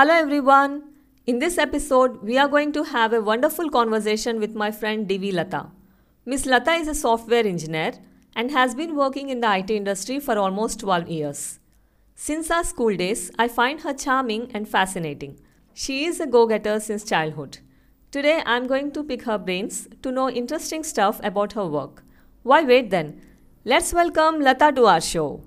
Hello, everyone. In this episode, we are going to have a wonderful conversation with my friend Divi Lata. Miss Lata is a software engineer and has been working in the IT industry for almost 12 years. Since our school days, I find her charming and fascinating. She is a go getter since childhood. Today, I'm going to pick her brains to know interesting stuff about her work. Why wait then? Let's welcome Lata to our show.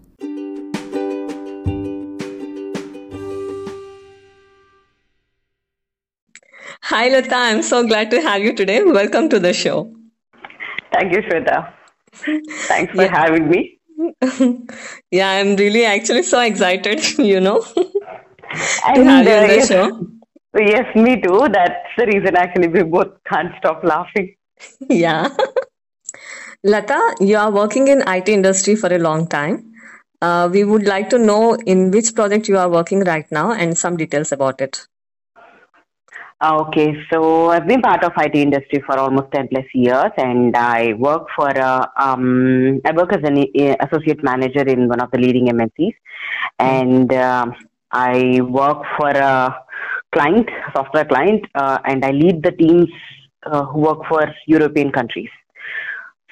Hi, Lata. I'm so glad to have you today. Welcome to the show. Thank you, Shweta. Thanks for Yeah. having me. yeah, I'm really actually so excited, you know, to And have you uh, in the yes, show. yes, me too. That's the reason actually we both can't stop laughing. Yeah. Lata, you are working in IT industry for a long time. Uh, we would like to know in which project you are working right now and some details about it. Uh, Okay, so I've been part of IT industry for almost 10 plus years and I work for, uh, um, I work as an uh, associate manager in one of the leading MNCs and um I work for a client, software client, uh, and I lead the teams uh, who work for European countries.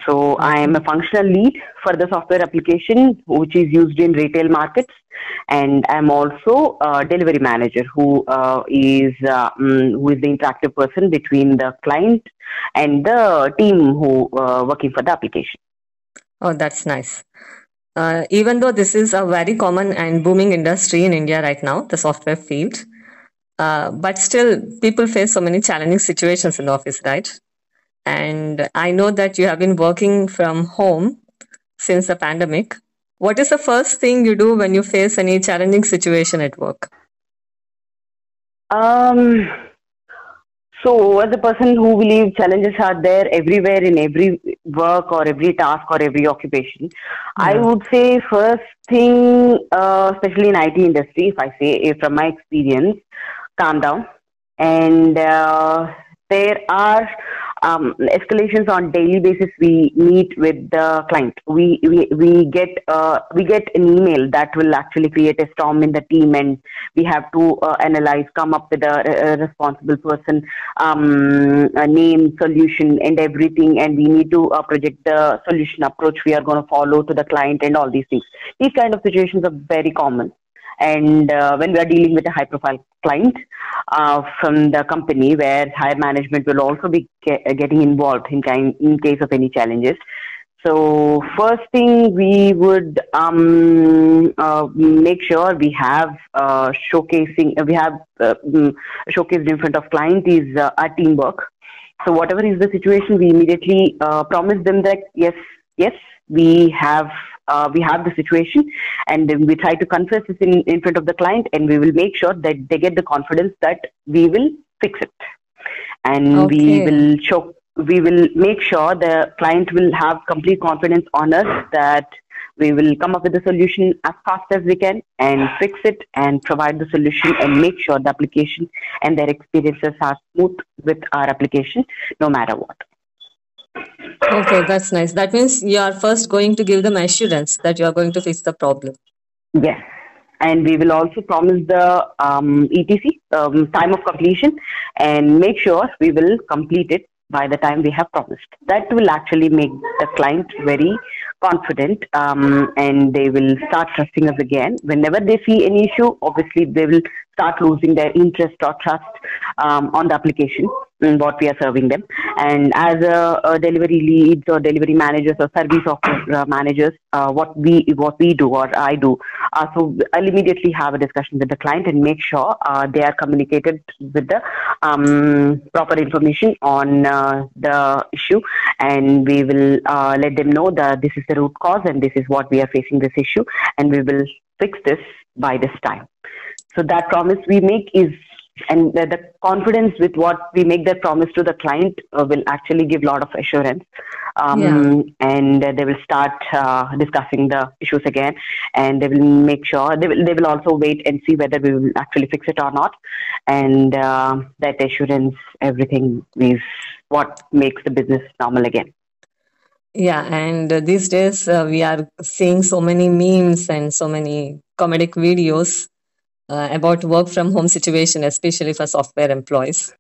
So I am a functional lead for the software application, which is used in retail markets, and I'm also a delivery manager, who uh, is uh, mm, who is the interactive person between the client and the team who uh, working for the application. Oh, that's nice. Uh, even though this is a very common and booming industry in India right now, the software field, uh, but still people face so many challenging situations in the office, right? And I know that you have been working from home since the pandemic. What is the first thing you do when you face any challenging situation at work? Um, so, as a person who believes challenges are there everywhere in every work or every task or every occupation, I would say first thing, uh, especially in IT industry, if I say from my experience, calm down. And uh, there are um, escalations on daily basis. We meet with the client. We we, we get uh, we get an email that will actually create a storm in the team, and we have to uh, analyze, come up with a, a responsible person, um, a name, solution, and everything. And we need to uh, project the solution approach we are going to follow to the client, and all these things. These kind of situations are very common. And uh, when we are dealing with a high profile client uh, from the company where higher management will also be ge- getting involved in, kind, in case of any challenges. So first thing we would um, uh, make sure we have uh, showcasing, we have uh, mm, showcased in front of client is uh, our teamwork. So whatever is the situation, we immediately uh, promise them that yes, yes, we have uh, we have the situation, and then we try to confess this in, in front of the client, and we will make sure that they get the confidence that we will fix it, and we will show we will make sure the client will have complete confidence on us that we will come up with a solution as fast as we can and fix it and provide the solution and make sure the application and their experiences are smooth with our application no matter what. Okay, that's nice. That means you are first going to give them assurance that you are going to fix the problem. Yes. And we will also promise the um, ETC, um, time of completion, and make sure we will complete it by the time we have promised. That will actually make the client very confident um, and they will start trusting us again. Whenever they see any issue, obviously they will start losing their interest or trust um, on the application in what we are serving them. And as a, a delivery leads or delivery managers or service officer uh, managers, uh, what we what we do or I do, uh, so I'll immediately have a discussion with the client and make sure uh, they are communicated with the um, proper information on uh, the issue, and we will uh, let them know that this is the root cause and this is what we are facing this issue, and we will fix this by this time. So that promise we make is and the, the confidence with what we make that promise to the client uh, will actually give a lot of assurance. Um, Yeah. and they will start uh, discussing the issues again and they will make sure they will, they will also wait and see whether we will actually fix it or not. And uh, that assurance everything is what makes the business normal again. Yeah, and uh, these days uh, we are seeing so many memes and so many comedic videos uh, about work from home situation, especially for software employees.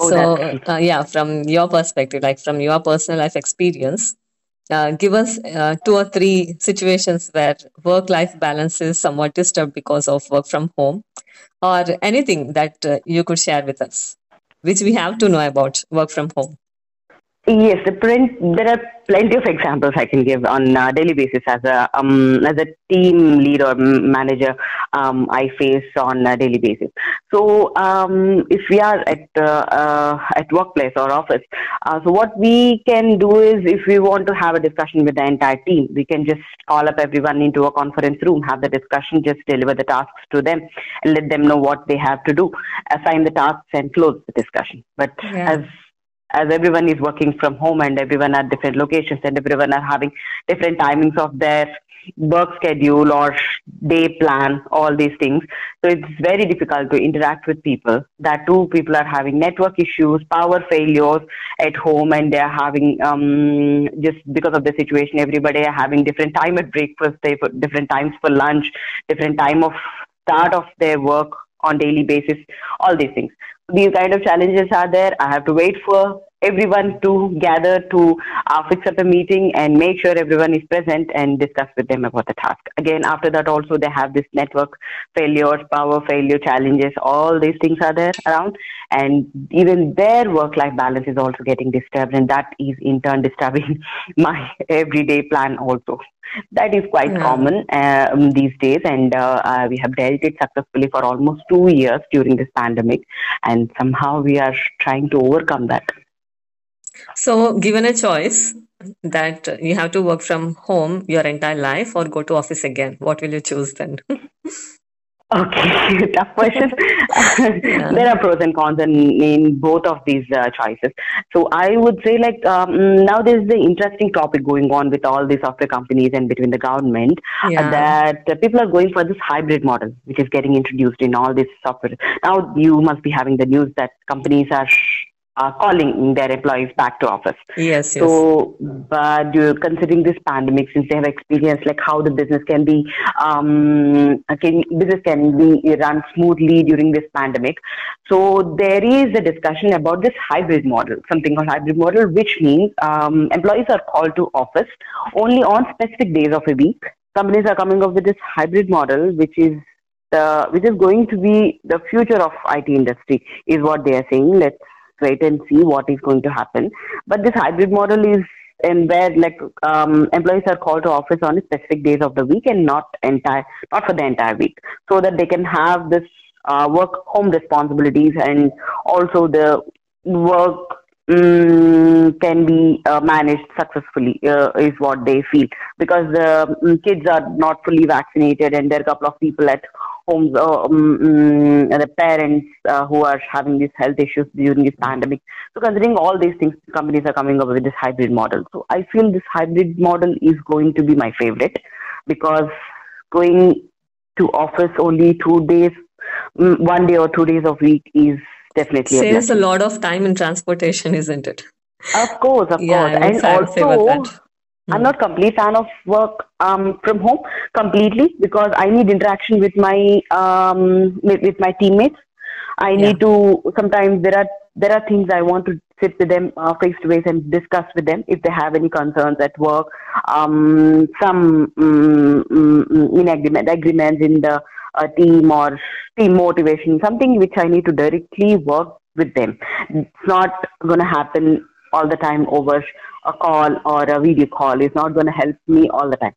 Oh, so, uh, yeah, from your perspective, like from your personal life experience, uh, give us uh, two or three situations where work life balance is somewhat disturbed because of work from home, or anything that uh, you could share with us, which we have to know about work from home. Yes, the print, there are plenty of examples I can give on a daily basis as a um, as a team lead or manager um, I face on a daily basis. So um, if we are at uh, uh, at workplace or office, uh, so what we can do is if we want to have a discussion with the entire team, we can just call up everyone into a conference room, have the discussion, just deliver the tasks to them, and let them know what they have to do, assign the tasks, and close the discussion. But Yeah. as as everyone is working from home and everyone at different locations and everyone are having different timings of their work schedule or day plan, all these things. So it's very difficult to interact with people. That too, people are having network issues, power failures at home, and they're having um, just because of the situation, everybody are having different time at breakfast, different times for lunch, different time of start of their work on daily basis, all these things. These kind of challenges are there. I have to wait for everyone to gather to uh, fix up a meeting and make sure everyone is present and discuss with them about the task. Again, after that also they have this network failures, power failure challenges, all these things are there around and even their work-life balance is also getting disturbed and that is in turn disturbing my everyday plan also. That is quite Yeah. common um, these days and uh, uh, we have dealt it successfully for almost two years during this pandemic and somehow we are trying to overcome that. So, given a choice that uh, you have to work from home your entire life or go to office again, what will you choose then? Okay, tough question. Yeah. there are pros and cons in, in both of these uh, choices. So I would say like um, now there's the interesting topic going on with all these software companies and between the government uh, that uh, people are going for this hybrid model, which is getting introduced in all this software. Now you must be having the news that companies are uh, calling their employees back to office. Yes, yes. So, but uh, considering this pandemic, since they have experienced like how the business can be, um, can, business can be run smoothly during this pandemic. So there is a discussion about this hybrid model, something called hybrid model, which means um, employees are called to office only on specific days of a week. Companies are coming up with this hybrid model, which is the which is going to be the future of IT industry, is what they are saying. Let's wait and see what is going to happen. But this hybrid model is and where like um, employees are called to office on specific days of the week and not entire not for the entire week, so that they can have this uh, work home responsibilities and also the work mm, can be uh, managed successfully uh, is what they feel because the mm, kids are not fully vaccinated and there are a couple of people at homes uh, um, mm, the parents uh, who are having these health issues during this pandemic so considering all these things companies are coming up with this hybrid model so i feel this hybrid model is going to be my favorite because going to office only two days mm, one day or two days a week is definitely a Saves a blessing. lot of time in transportation, isn't it? Of course, of Yeah, course. I would And say- I would favor also, that. I'm not complete fan of work um, from home completely because I need interaction with my um, with, my teammates. I Yeah. need to sometimes there are there are things I want to sit with them face to face and discuss with them if they have any concerns at work, um, some mm, mm, mm, in agreement agreements in the uh, team or team motivation, something which I need to directly work with them. It's not going to happen all the time over a call or a video call. is not going to help me all the time.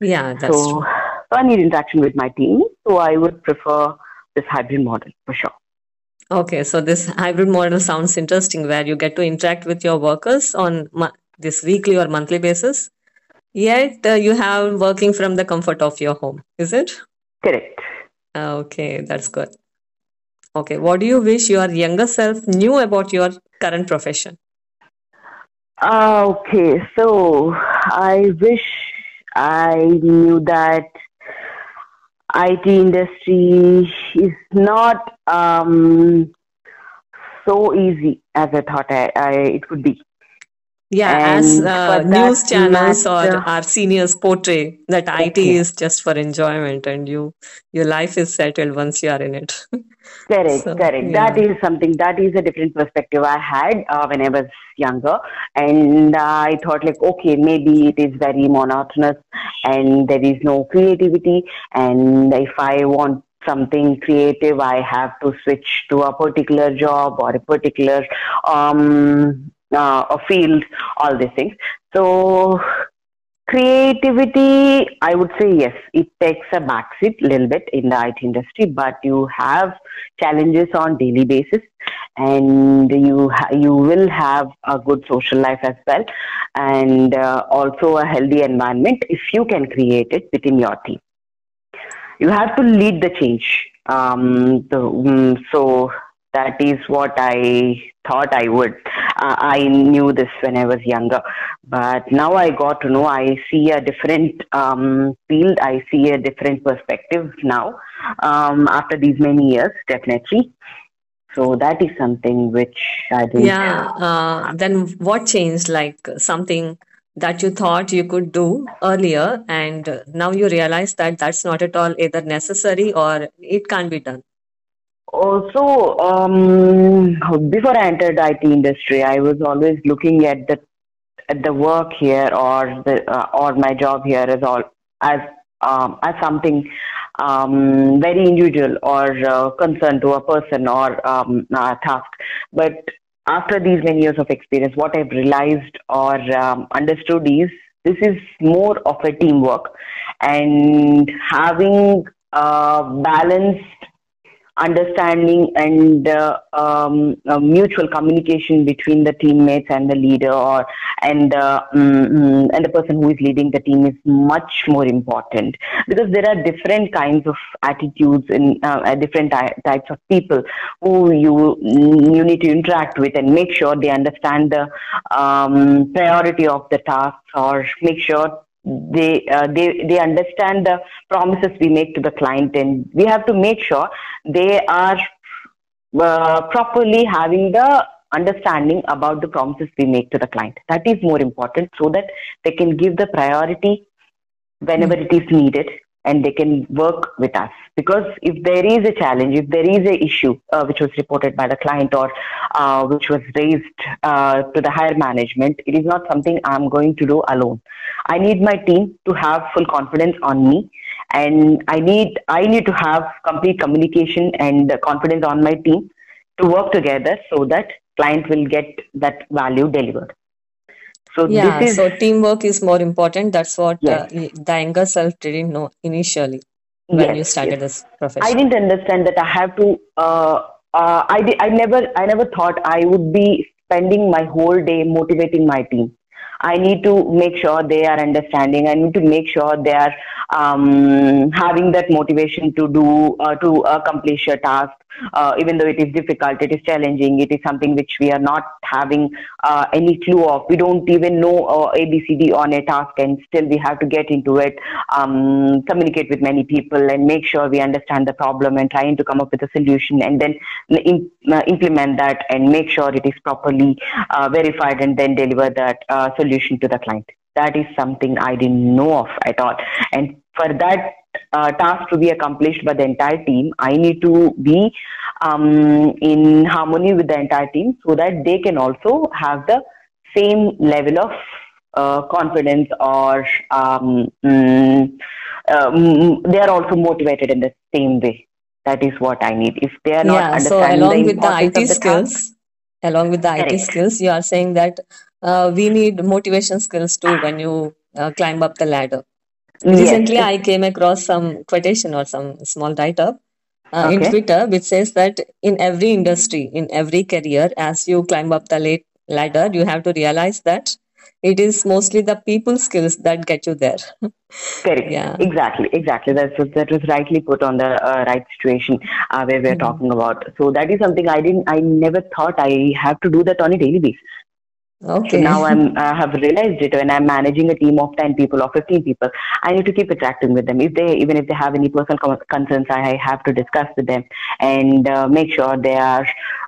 Yeah, that's so, true. so I need interaction with my team. So I would prefer this hybrid model for sure. Okay, so this hybrid model sounds interesting where you get to interact with your workers on mo- this weekly or monthly basis. Yet uh, you have working from the comfort of your home, is it? Correct. Okay, that's good. Okay, what do you wish your younger self knew about your current profession? Uh, okay, so I wish I knew that IT industry is not um, so easy as I thought I, I, it would be. Yeah, as uh, news channels or our seniors portray that IT okay. is just for enjoyment and you your life is settled once you are in it. correct, so, correct. Yeah. That is something that is a different perspective I had uh, when I was younger, and I thought like, okay, maybe it is very monotonous and there is no creativity, and if I want something creative, I have to switch to a particular job or a particular um, uh, a field, all these things. So creativity, I would say yes, it takes a backseat a little bit in the IT industry, but you have challenges on daily basis and you ha- you will have a good social life as well and uh, also a healthy environment if you can create it within your team. You have to lead the change um, the, um, so that is what I thought I would. Uh, I knew this when I was younger, but now I got to know. I see a different um, field. I see a different perspective now um, after these many years, definitely. So that is something which I think. Yeah. Uh, then what changed? Like something that you thought you could do earlier, and now you realize that that's not at all either necessary or it can't be done. Also, um, before I entered IT industry, I was always looking at the at the work here or the uh, or my job here as all as um, as something um, very individual or uh, concerned to a person or um, a task. But after these many years of experience, what I've realized or um, understood is this is more of a teamwork and having a balanced understanding and uh, um, mutual communication between the teammates and the leader or and uh, mm, and the person who is leading the team is much more important. Because there are different kinds of attitudes and uh, different ty- types of people who you you need to interact with and make sure they understand the um, priority of the task or make sure they uh, they they understand the promises we make to the client and we have to make sure they are uh, properly having the understanding about the promises we make to the client that is more important so that they can give the priority whenever mm-hmm. it is needed and they can work with us. Because if there is a challenge, if there is a issue uh, which was reported by the client or uh, which was raised uh, to the higher management, it is not something I'm going to do alone. I need my team to have full confidence on me, and I need I need to have complete communication and confidence on my team to work together so that client will get that value delivered. So yeah, is, so teamwork is more important. That's what yes. uh, the younger self didn't know initially when yes, you started yes. this profession. I didn't understand that I have to. Uh, uh, I did, I never I never thought I would be spending my whole day motivating my team. I need to make sure they are understanding. I need to make sure they are um, having that motivation to do uh, to accomplish a task uh, even though it is difficult, it is challenging, it is something which we are not having uh, any clue of. We don't even know uh, ABCD on a task, and still we have to get into it, um, communicate with many people, and make sure we understand the problem and trying to come up with a solution, and then in, uh, implement that and make sure it is properly uh, verified, and then deliver that uh, solution to the client. That is something I didn't know of at all, and for that uh, task to be accomplished by the entire team, I need to be um, in harmony with the entire team so that they can also have the same level of uh, confidence or um, um, they are also motivated in the same way. That is what I need. If they are not yeah, understanding so along the with the IT the skills, task, along with the correct. IT skills, you are saying that uh, we need motivation skills too when you uh, climb up the ladder. Recently, yes. I came across some quotation or some small write up uh, okay. in Twitter which says that in every industry, in every career, as you climb up the ladder, you have to realize that it is mostly the people skills that get you there. Correct. Yeah. Exactly. Exactly. That's that was rightly put on the uh, right situation uh, where we're mm-hmm. talking about. So that is something I didn't. I never thought I have to do that on a daily basis. Okay. So now I'm I have realized it when I'm managing a team of ten people or fifteen people. I need to keep interacting with them. If they even if they have any personal concerns, I have to discuss with them and uh, make sure they are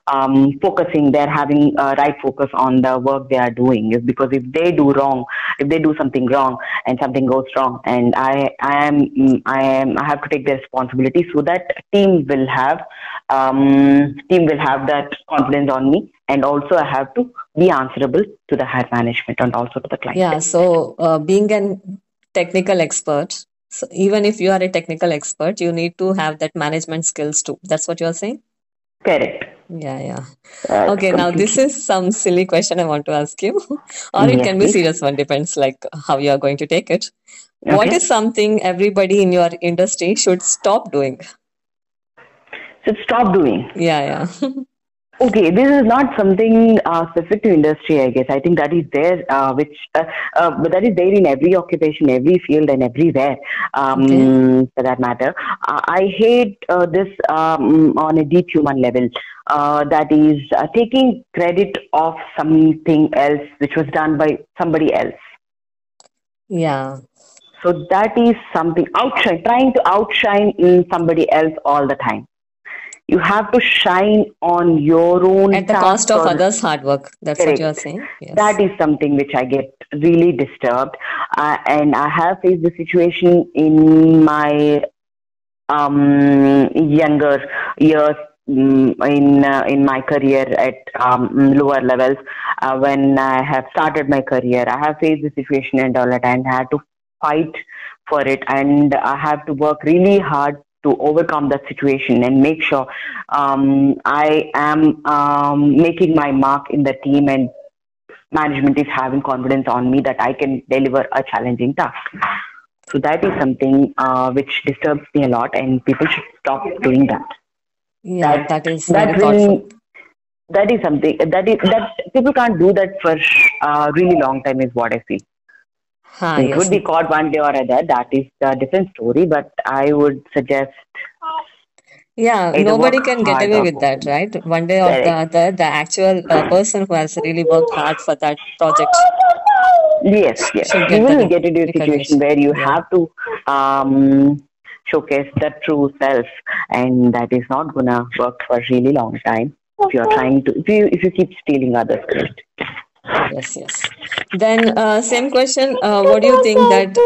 um, focusing, they're having uh, right focus on the work they are doing. Because if they do wrong, if they do something wrong and something goes wrong, and I, I am, I am, I have to take the responsibility so that team will have, um, team will have that confidence on me, and also I have to be answerable to the higher management and also to the client. Yeah. So uh, being an technical expert. So even if you are a technical expert, you need to have that management skills too. That's what you're saying? Correct. Yeah, yeah. Uh, Okay, now this is some silly question I want to ask you, or it Yes, can be please. serious one, depends like how you are going to take it. What Okay. is something everybody in your industry should stop doing? So stop doing. Yeah, yeah. Okay, this is not something uh, specific to industry, I guess. I think that is there, uh, which uh, uh, but that is there in every occupation, every field, and everywhere, um, Okay. for that matter. Uh, I hate uh, this um, on a deep human level. Uh, that is uh, taking credit of something else which was done by somebody else. Yeah. So that is something outshine, trying to outshine in somebody else all the time. You have to shine on your own At the cost of others' hard work. That's what you're saying? Yes. that is something which I get really disturbed. Uh, and I have faced the situation in my um, younger years mm, in uh, in my career at um, lower levels. Uh, when I have started my career, I have faced the situation and all that, and had to fight for it, and I have to work really hard to overcome that situation and make sure um, I am um, making my mark in the team and management is having confidence on me that I can deliver a challenging task. So that is something uh, which disturbs me a lot, and people should stop doing that. Yeah, That that is that thoughtful. that is something that is that people can't do that for a really long time is what I feel. Ah, It yes. would be caught one day or other. That is a different story, but I would suggest Yeah, nobody can get away with that, right? One day or the other, the actual uh, person who has really worked hard for that project Yes, yes. You get will get into a situation where you Yeah. have to um, showcase the true self, and that is not gonna work for a really long time. If you're trying to, if you if you keep stealing others' credit. Yes, yes. Then, uh, same question. Uh, what do you think that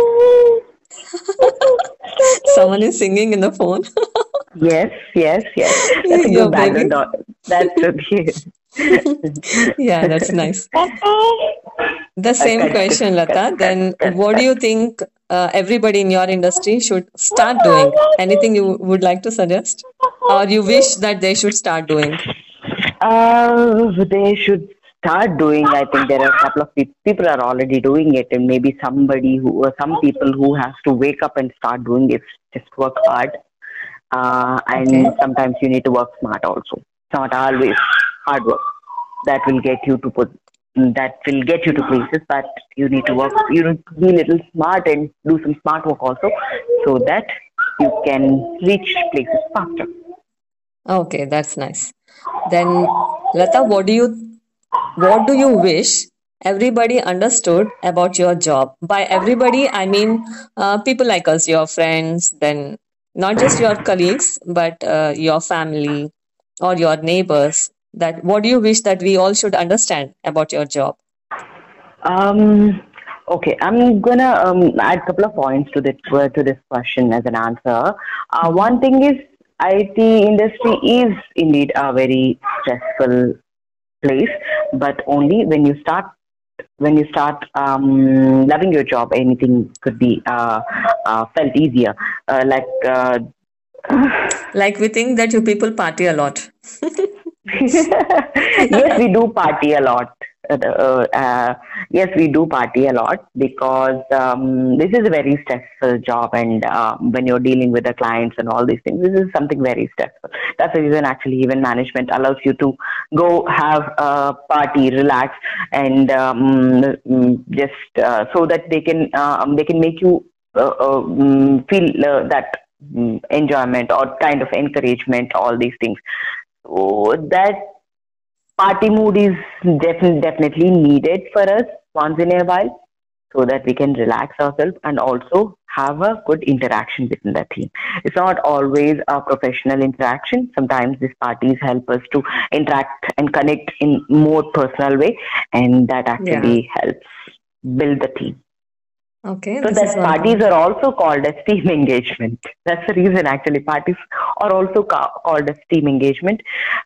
someone is singing in the phone? Yes, yes, yes. That's a good background. That's okay. Yeah, that's nice. The same cut, question, Lata. Then, what do you think uh, everybody in your industry should start doing? Anything you would like to suggest? Or you wish that they should start doing? Uh, they should start doing. I think there are a couple of pe- people are already doing it, and maybe somebody who, or some people who has to wake up and start doing it. Just work hard, uh, and Okay. sometimes you need to work smart also. It's not always hard work that will get you to put that will get you to places, but you need to work. You need to be a little smart and do some smart work also, so that you can reach places faster. Okay, that's nice. Then, Lata, what do you what do you wish everybody understood about your job? By everybody, I mean uh, people like us, your friends, then not just your colleagues, but uh, your family or your neighbors. That what do you wish that we all should understand about your job? Um, okay, I'm gonna um, add a couple of points to this uh, to this question as an answer. Uh, one thing is, IT industry is indeed a very stressful place, but only when you start when you start um, loving your job, anything could be uh, uh, felt easier. Uh, like uh, Like we think that you people party a lot. yes, we do party a lot. Uh, uh, uh, yes, we do party a lot because um, this is a very stressful job, and um, when you're dealing with the clients and all these things, this is something very stressful. That's the reason actually even management allows you to go have a party, relax, and um, mm, just so that they can um, they can make you mm, feel that mm, enjoyment or kind of encouragement, all these things. So that party mood is definitely definitely needed for us once in a while, so that we can relax ourselves and also have a good interaction within the team. It's not always a professional interaction. Sometimes these parties help us to interact and connect in more personal way, and that actually yeah. helps build the team. Okay. So that parties are also called as team engagement. That's the reason actually parties are also ca- called as team engagement.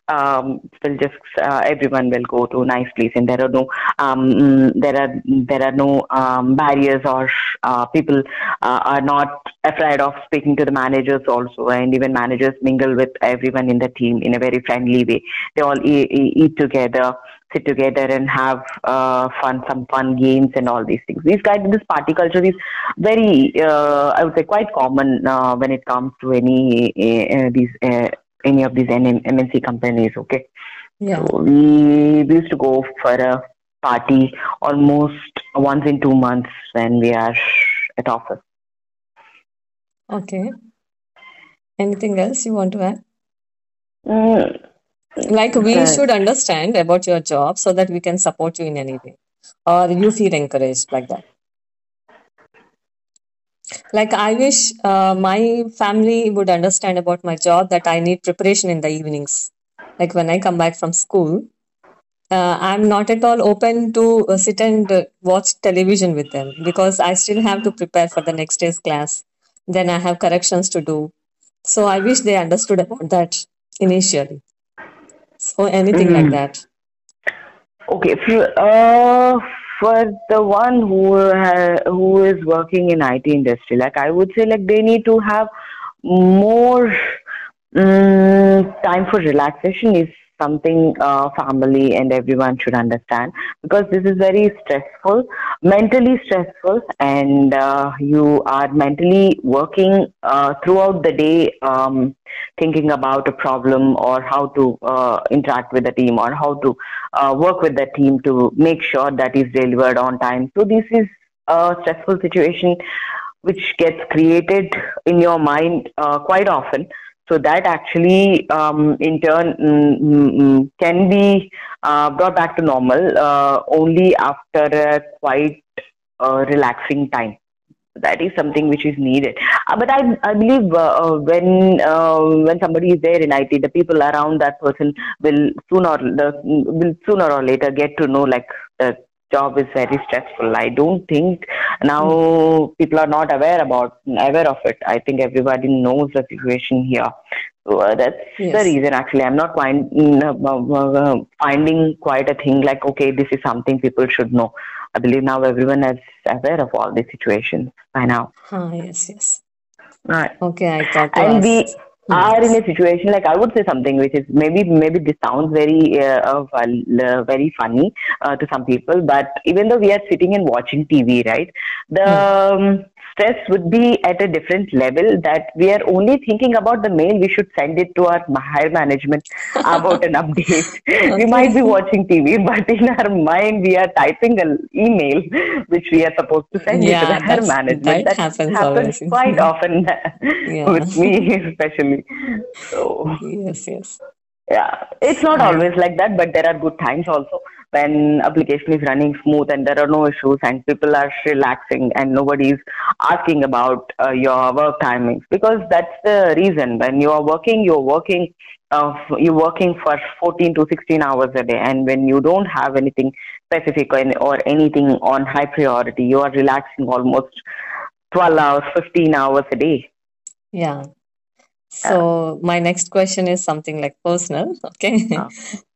Um, will just uh, everyone will go to a nice place, and there are no um, there are there are no um, barriers or uh, people uh, are not afraid of speaking to the managers also, and even managers mingle with everyone in the team in a very friendly way. They all eat, eat together sit together and have uh, fun, some fun games and all these things. These guys, this party culture is very, uh, I would say, quite common uh, when it comes to any uh, these uh, any of these MNC companies. Okay, yeah. So we, we used to go for a party almost once in two months when we are at office. Okay. Anything else you want to add? Mm, like we should understand about your job so that we can support you in any way. Or you feel encouraged like that. Like i wish uh, my family would understand about my job that i need preparation in the evenings. Like when i come back from school uh, i'm not at all open to uh, sit and uh, watch television with them because i still have to prepare for the next day's class. Then i have corrections to do. So i wish they understood about that initially so anything like hmm. that. Okay, for, uh, for the one who ha- who is working in IT industry, like I would say, like they need to have more um, time for relaxation. Is something uh, family and everyone should understand because this is very stressful, mentally stressful, and uh, you are mentally working uh, throughout the day, um, thinking about a problem or how to uh, interact with the team or how to uh, work with the team to make sure that is delivered on time. So this is a stressful situation which gets created in your mind uh, quite often so that actually, um, in turn, mm, mm, mm, can be uh, brought back to normal uh, only after a quite uh, relaxing time. That is something which is needed. Uh, but I, I believe uh, when when somebody is there in IT, the people around that person will sooner will sooner or later get to know like the job is very stressful. I don't think now mm. people are not aware about aware of it. I think everybody knows the situation here. So uh, that's yes. the reason. Actually, I'm not find, uh, finding quite a thing like okay, this is something people should know. I believe now everyone is aware of all these situations by now. Ah, yes, yes. Right. Okay, I thought. And we are in a situation like I would say something which is maybe maybe this sounds very uh, uh, very funny uh, to some people, but even though we are sitting and watching TV, right, the mm. um, stress would be at a different level that we are only thinking about the mail we should send it to our higher management about an update. Okay. we might be watching tv but in our mind we are typing an email which we are supposed to send yeah, to the higher management. that, happens, happens quite often yeah. with me especially. So yes yes. yeah it's not always like that but there are good times also when application is running smooth and there are no issues and people are relaxing and nobody is asking about uh, your work timings. Because that's the reason. When you are working you're working uh, you're working for 14 to 16 hours a day. And when you don't have anything specific or, or anything on high priority you are relaxing almost 12 hours 15 hours a day. Yeah. So my next question is something like personal okay? Uh.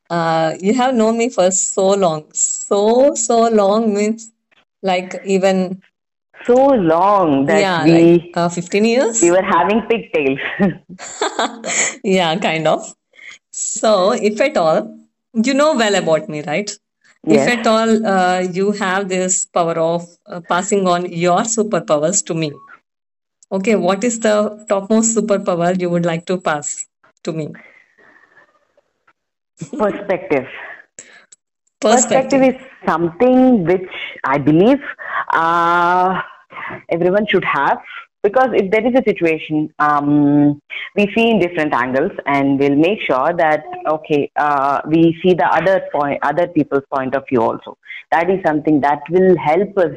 Uh, you have known me for so long. So so long means like even so long that yeah we like uh, 15 years? we were having pigtails. Yeah kind of. So if at all you know well about me right? Yes. if at all uh, you have this power of uh, passing on your superpowers to me. Okay what is the topmost superpower you would like to pass to me perspective. perspective perspective is something which i believe uh, everyone should have because if there is a situation um, we see in different angles and we'll make sure that okay uh, we see the other point other people's point of view also that is something that will help us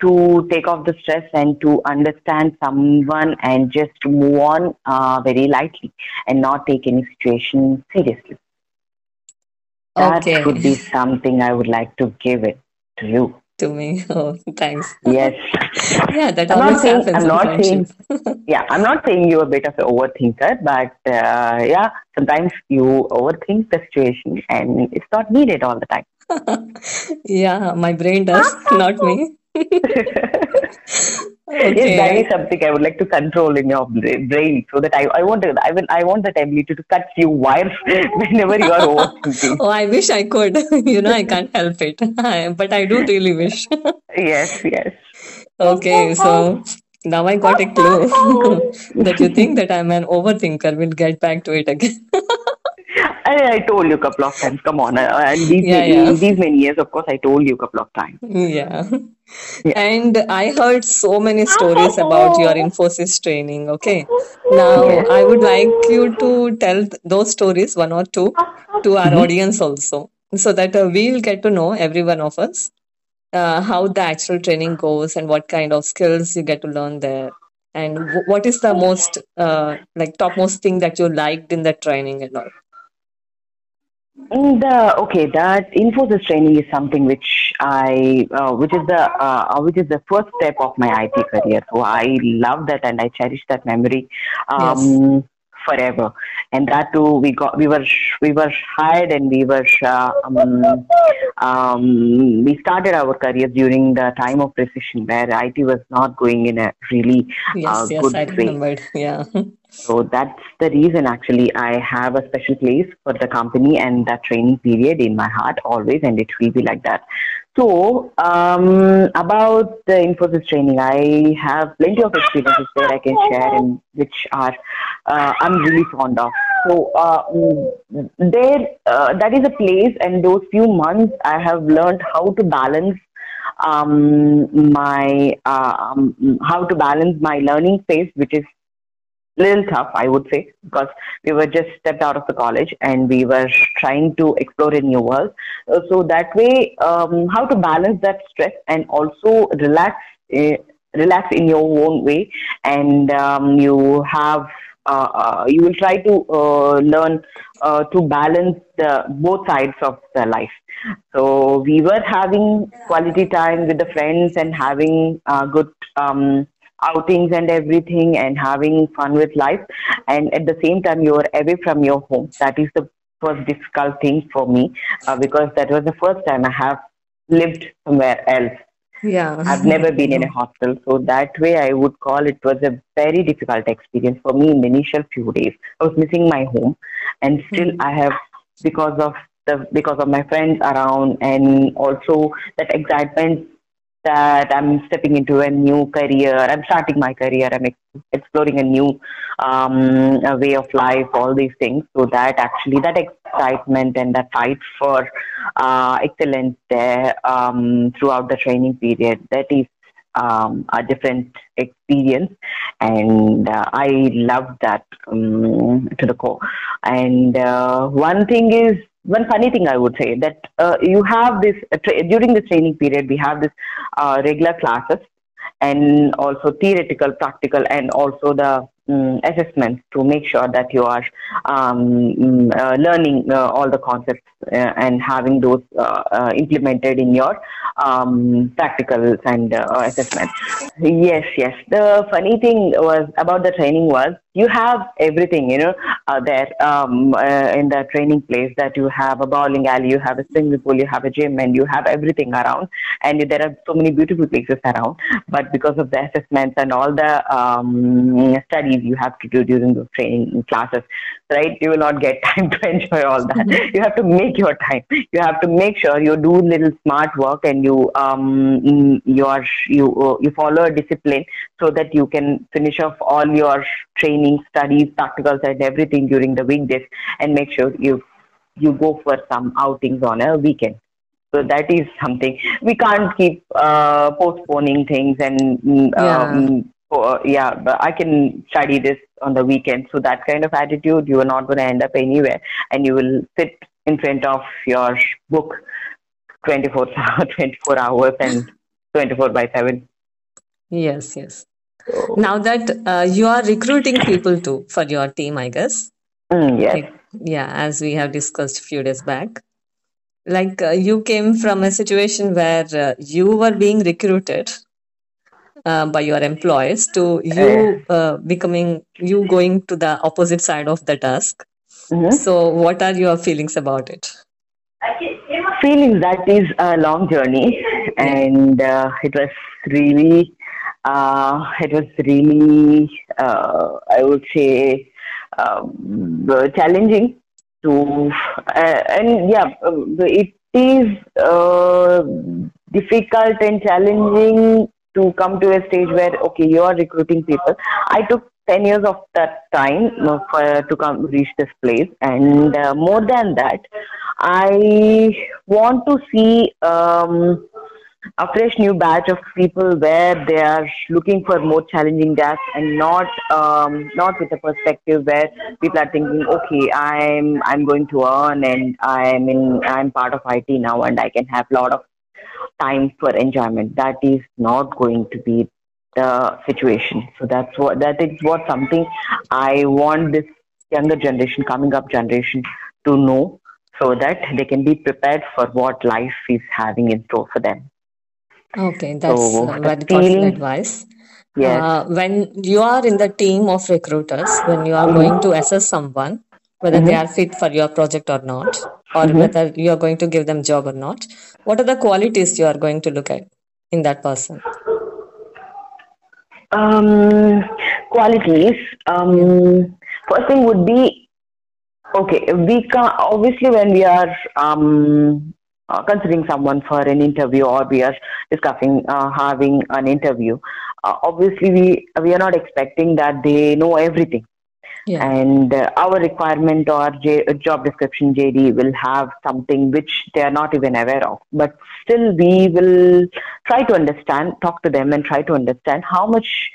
to take off the stress and to understand someone and just move on uh, very lightly and not take any situation seriously. That Okay. would be something I would like to give it to you. To me. Oh, thanks. Yes. Yeah, that I'm not always saying- happens I'm not friendship. yeah, I'm not saying you're a bit of an overthinker, but uh, yeah, sometimes you overthink the situation and it's not needed all the time. Yeah, my brain does, not me. Yes, that something I would like to control in your brain so that I, I want to, I will I want that ability to cut few wires whenever you are overthinking. Oh, I wish I could. You know, I can't help it. But I do really wish. Yes, yes. Okay, so now I got a clue that you think that I'm an overthinker. We'll get back to it again. I, I told you a couple of times. Come on, uh, and these Yeah, many, yeah. these many years, of course, I told you a couple of times. Yeah. Yeah. And I heard so many stories about your Infosys training. Okay. Now Yes. I would like you to tell those stories, one or two, to our audience also, so that uh, we'll get to know, every one of us, uh, how the actual training goes and what kind of skills you get to learn there. And w- what is the most, uh, like, topmost thing that you liked in the training and all? The okay, that Infosys training is something which I, uh, which is the, uh, which is the first step of my IT career. So I love that and I cherish that memory, um, forever. And that too, we got, we were, we were hired and we were, uh, um, um, we started our career during the time of recession where IT was not going in a really Yes, uh, yes, good I way. Yeah. So that's the reason actually I have a special place for the company and that training period in my heart always, and it will be like that. So um, about the Infosys training, I have plenty of experiences there I can share and which are uh, I'm really fond of. So uh, there, uh, that is a place, and those few months I have learned how to balance um, my uh, um, how to balance my learning phase, which is little tough, I would say, because we were just stepped out of the college and we were trying to explore a new world. Uh, so that way, um, how to balance that stress and also relax, uh, relax in your own way, and um, you have. Uh, uh, you will try to uh, learn to balance the both sides of the life. So we were having quality time with the friends and having good um, outings and everything and having fun with life. And at the same time you are away from your home. That is the first difficult thing for me uh, because that was the first time i have lived somewhere else. Yeah. i've never been in a hostel so that way i would call it was a very difficult experience for me in the initial few days. I was missing my home. And still Mhm. i have because of the because of my friends around and also that excitement that I'm stepping into a new career. I'm starting my career. I'm exploring a new um, a way of life. All these things. So that actually that excitement and that fight for uh, excellence there um, throughout the training period. That is um, a different experience, and uh, I love that um, to the core. And uh, one thing is one funny thing I would say that uh, you have this uh, tra- during the training period we have this uh, regular classes and also theoretical, practical, and also the um, assessments to make sure that you are um, mm, uh, learning uh, all the concepts uh, and having those uh, uh, implemented in your um, practicals and uh, assessments. Yes, yes. The funny thing was about the training was you have everything, you know, there um, in the training place that you have a bowling alley, you have a swimming pool, you have a gym, and you have everything around. And there are so many beautiful places around. But because of the assessments and all the um, you have to do during the training classes, right, you will not get time to enjoy all that. You have to make your time. You have to make sure you do little smart work and you um, you are you uh, you follow a discipline so that you can finish off all your training, studies, practicals, and everything during the weekdays, and make sure you you go for some outings on a weekend. So that is something we can't keep uh, postponing things and mm, Yeah. Oh, yeah, but I can study this on the weekend. So that kind of attitude, you are not going to end up anywhere, and you will sit in front of your book 24, 24 hours and 24 by 7 Yes, yes. Now that uh, you are recruiting people too for your team, I guess. Mm, yes. Like, yeah, as we have discussed a few days back. Like uh, you came from a situation where uh, you were being recruited uh, by your employees to you uh, becoming you going to the opposite side of the task. Mhm. So, what are your feelings about it? feelings that is a long journey and uh, it was really uh, it was really uh, i would say um, challenging to uh, and yeah um, it is uh, difficult and challenging to come to a stage where okay you are recruiting people. I took 10 years of that time for, to come reach this place. And uh, more than that i want to see um, a fresh new batch of people where they are looking for more challenging tasks and not um, not with a perspective where people are thinking okay i'm i'm going to earn and i'm in i'm part of it now and i can have a lot of time for enjoyment. That is not going to be the situation. So that's what that is what something i want this younger generation coming up generation to know so that they can be prepared for what life is having in store for them. Okay, that's so uh, very thoughtful advice. yes. Uh, when you are in the team of recruiters, when you are going to assess someone, whether they Mm-hmm. are fit for your project or not, or Mm-hmm. whether you are going to give them job or not, what are the qualities you are going to look at in that person? um qualities um first thing would be Okay, we can obviously when we are um, uh, considering someone for an interview or we are discussing uh, having an interview, uh, obviously we we are not expecting that they know everything, Yeah. and uh, our requirement or J- job description JD will have something which they are not even aware of. But still, we will try to understand, talk to them, and try to understand how much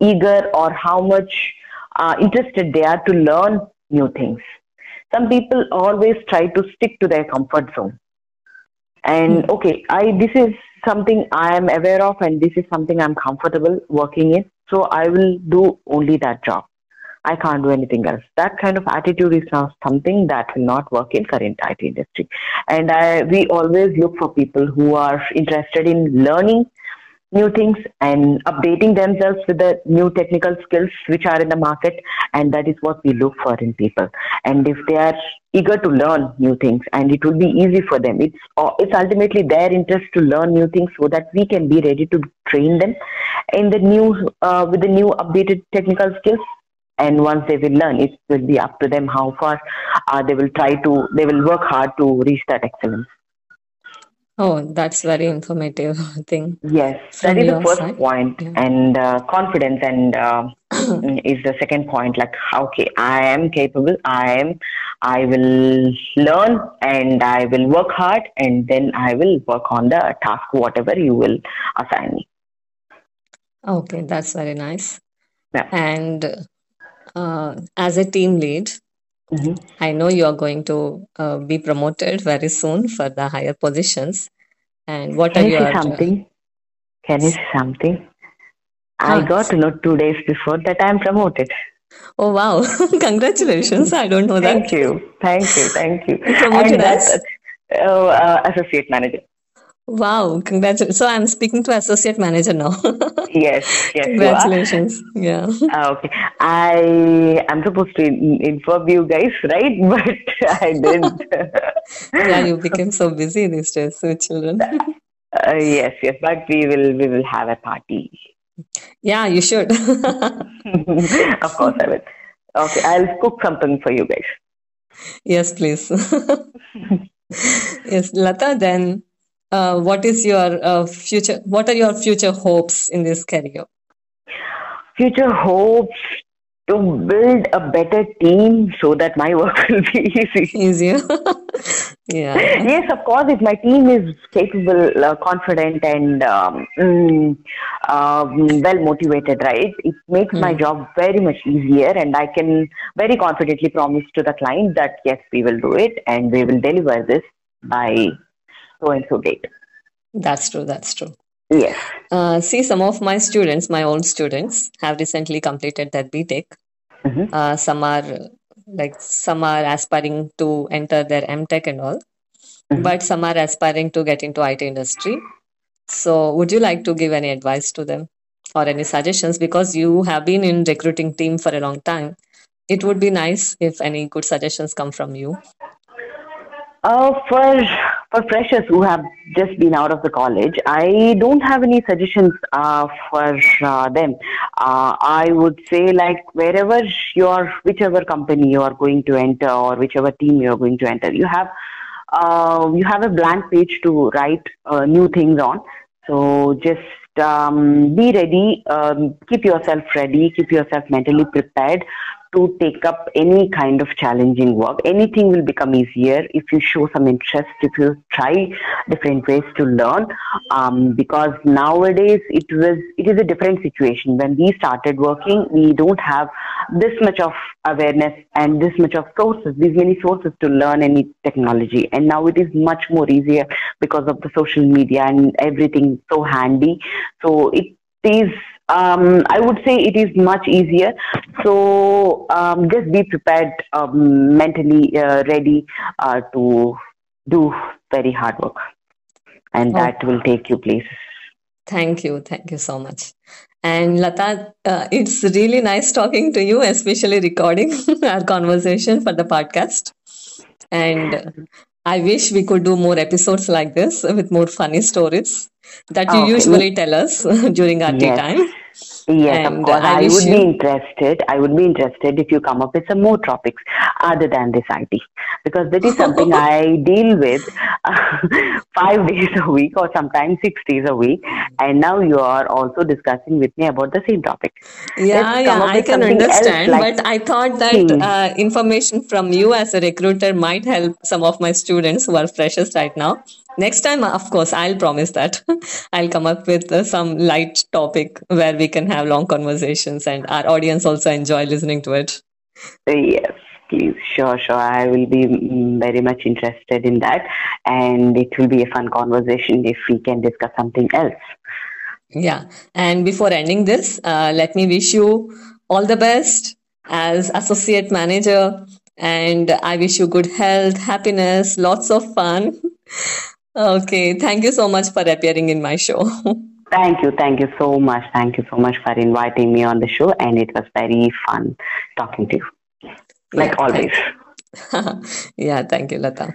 eager or how much uh, interested they are to learn new things. Some people always try to stick to their comfort zone. And Hmm. okay, I this is something I am aware of, and this is something I'm comfortable working in. So I will do only that job. I can't do anything else. That kind of attitude is now something that will not work in current IT industry. And I, we always look for people who are interested in learning new things and updating themselves with the new technical skills which are in the market and that is what we look for in people and if they are eager to learn new things and it will be easy for them it's it's ultimately their interest to learn new things so that we can be ready to train them in the new uh, with the new updated technical skills and once they will learn it will be up to them how far uh, they will try to they will work hard to reach that excellence Oh, that's very informative thing Yes, that is the first side. point, Yeah. and uh, confidence and uh, is the second point. Like, okay, I am capable. I am. I will learn and I will work hard, and then I will work on the task, whatever you will assign me. Okay, that's very nice. Yeah. And uh, as a team lead, hmm I know you are going to uh, be promoted very soon for the higher positions. And what are Can you say your something? Can you say something? I got to know two days before that I am promoted. oh wow, congratulations. I don't know that. Thank you, thank you, thank you. Promoted as? uh, associate manager. Wow, congratulations. So I'm speaking to associate manager now. Yes, yes. Congratulations. Yeah. Ah, Okay, I am supposed to inform you guys, right? But I didn't. Yeah, you became so busy these days with children. Uh, yes, yes, but we will we will have a party. Yeah, you should. of course, I will. Okay, I'll cook something for you guys. Yes, please. Yes, Lata, then uh, what is your uh, future? What are your future hopes in this career? Future hopes to build a better team so that my work will be easy. Easier. Yeah. yes, of course, if my team is capable, uh, confident, and um, mm, um, well motivated, right, it makes my Hmm. job very much easier, and I can very confidently promise to the client that yes, we will do it and we will deliver this by so and so date. That's true. That's true. Yes. Uh, see, some of my students, my own students, have recently completed their BTech. Mhm. Uh, some are like some are aspiring to enter their MTech and all, Mhm. but some are aspiring to get into IT industry. So, would you like to give any advice to them or any suggestions? Because you have been in recruiting team for a long time, it would be nice if any good suggestions come from you. Uh, for for freshers who have just been out of the college, I don't have any suggestions uh, for uh, them. Uh, I would say like wherever your whichever company you are going to enter or whichever team you are going to enter, you have uh, you have a blank page to write uh, new things on. So just um, be ready, um, keep yourself ready, keep yourself mentally prepared to take up any kind of challenging work. Anything will become easier if you show some interest, if you try different ways to learn. Um, because nowadays it was it is a different situation. When we started working, we don't have this much of awareness and this much of sources, these many sources to learn any technology. And now it is much more easier because of the social media and everything so handy. So it is um, I would say it is much easier. So um, just be prepared, um, mentally uh, ready uh, to do very hard work, and Oh. that will take you places. Thank you. Thank you so much. And Lata, uh, it's really nice talking to you, especially recording our conversation for the podcast. And I wish we could do more episodes like this with more funny stories that you Okay. usually tell us during our tea time. Yes, of And course. I I, would be interested. I would be interested if you come up with some more topics other than this IT, because that is something I deal with five days a week or sometimes six days a week. And now you are also discussing with me about the same topic. Yeah, yeah, I can understand, like- but I thought that uh, information from you as a recruiter might help some of my students who are freshers right now. Next time, of course, I'll promise that I'll come up with uh, some light topic where we can have long conversations and our audience also enjoy listening to it. Yes, please. Sure, sure. I will be mm, very much interested in that. And it will be a fun conversation if we can discuss something else. Yeah. And before ending this, uh, let me wish you all the best as associate manager. And I wish you good health, happiness, lots of fun. Okay. Thank you so much for appearing in my show. Thank you. Thank you so much. Thank you so much for inviting me on the show. And it was very fun talking to you, like Yeah, always. yeah. Thank you, Lata.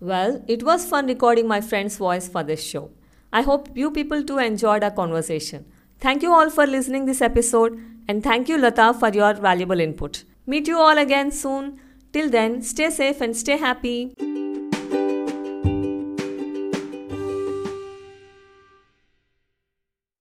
Well, it was fun recording my friend's voice for this show. I hope you people too enjoyed our conversation. Thank you all for listening this episode and thank you Lata for your valuable input. Meet you all again soon. Till then, stay safe and stay happy.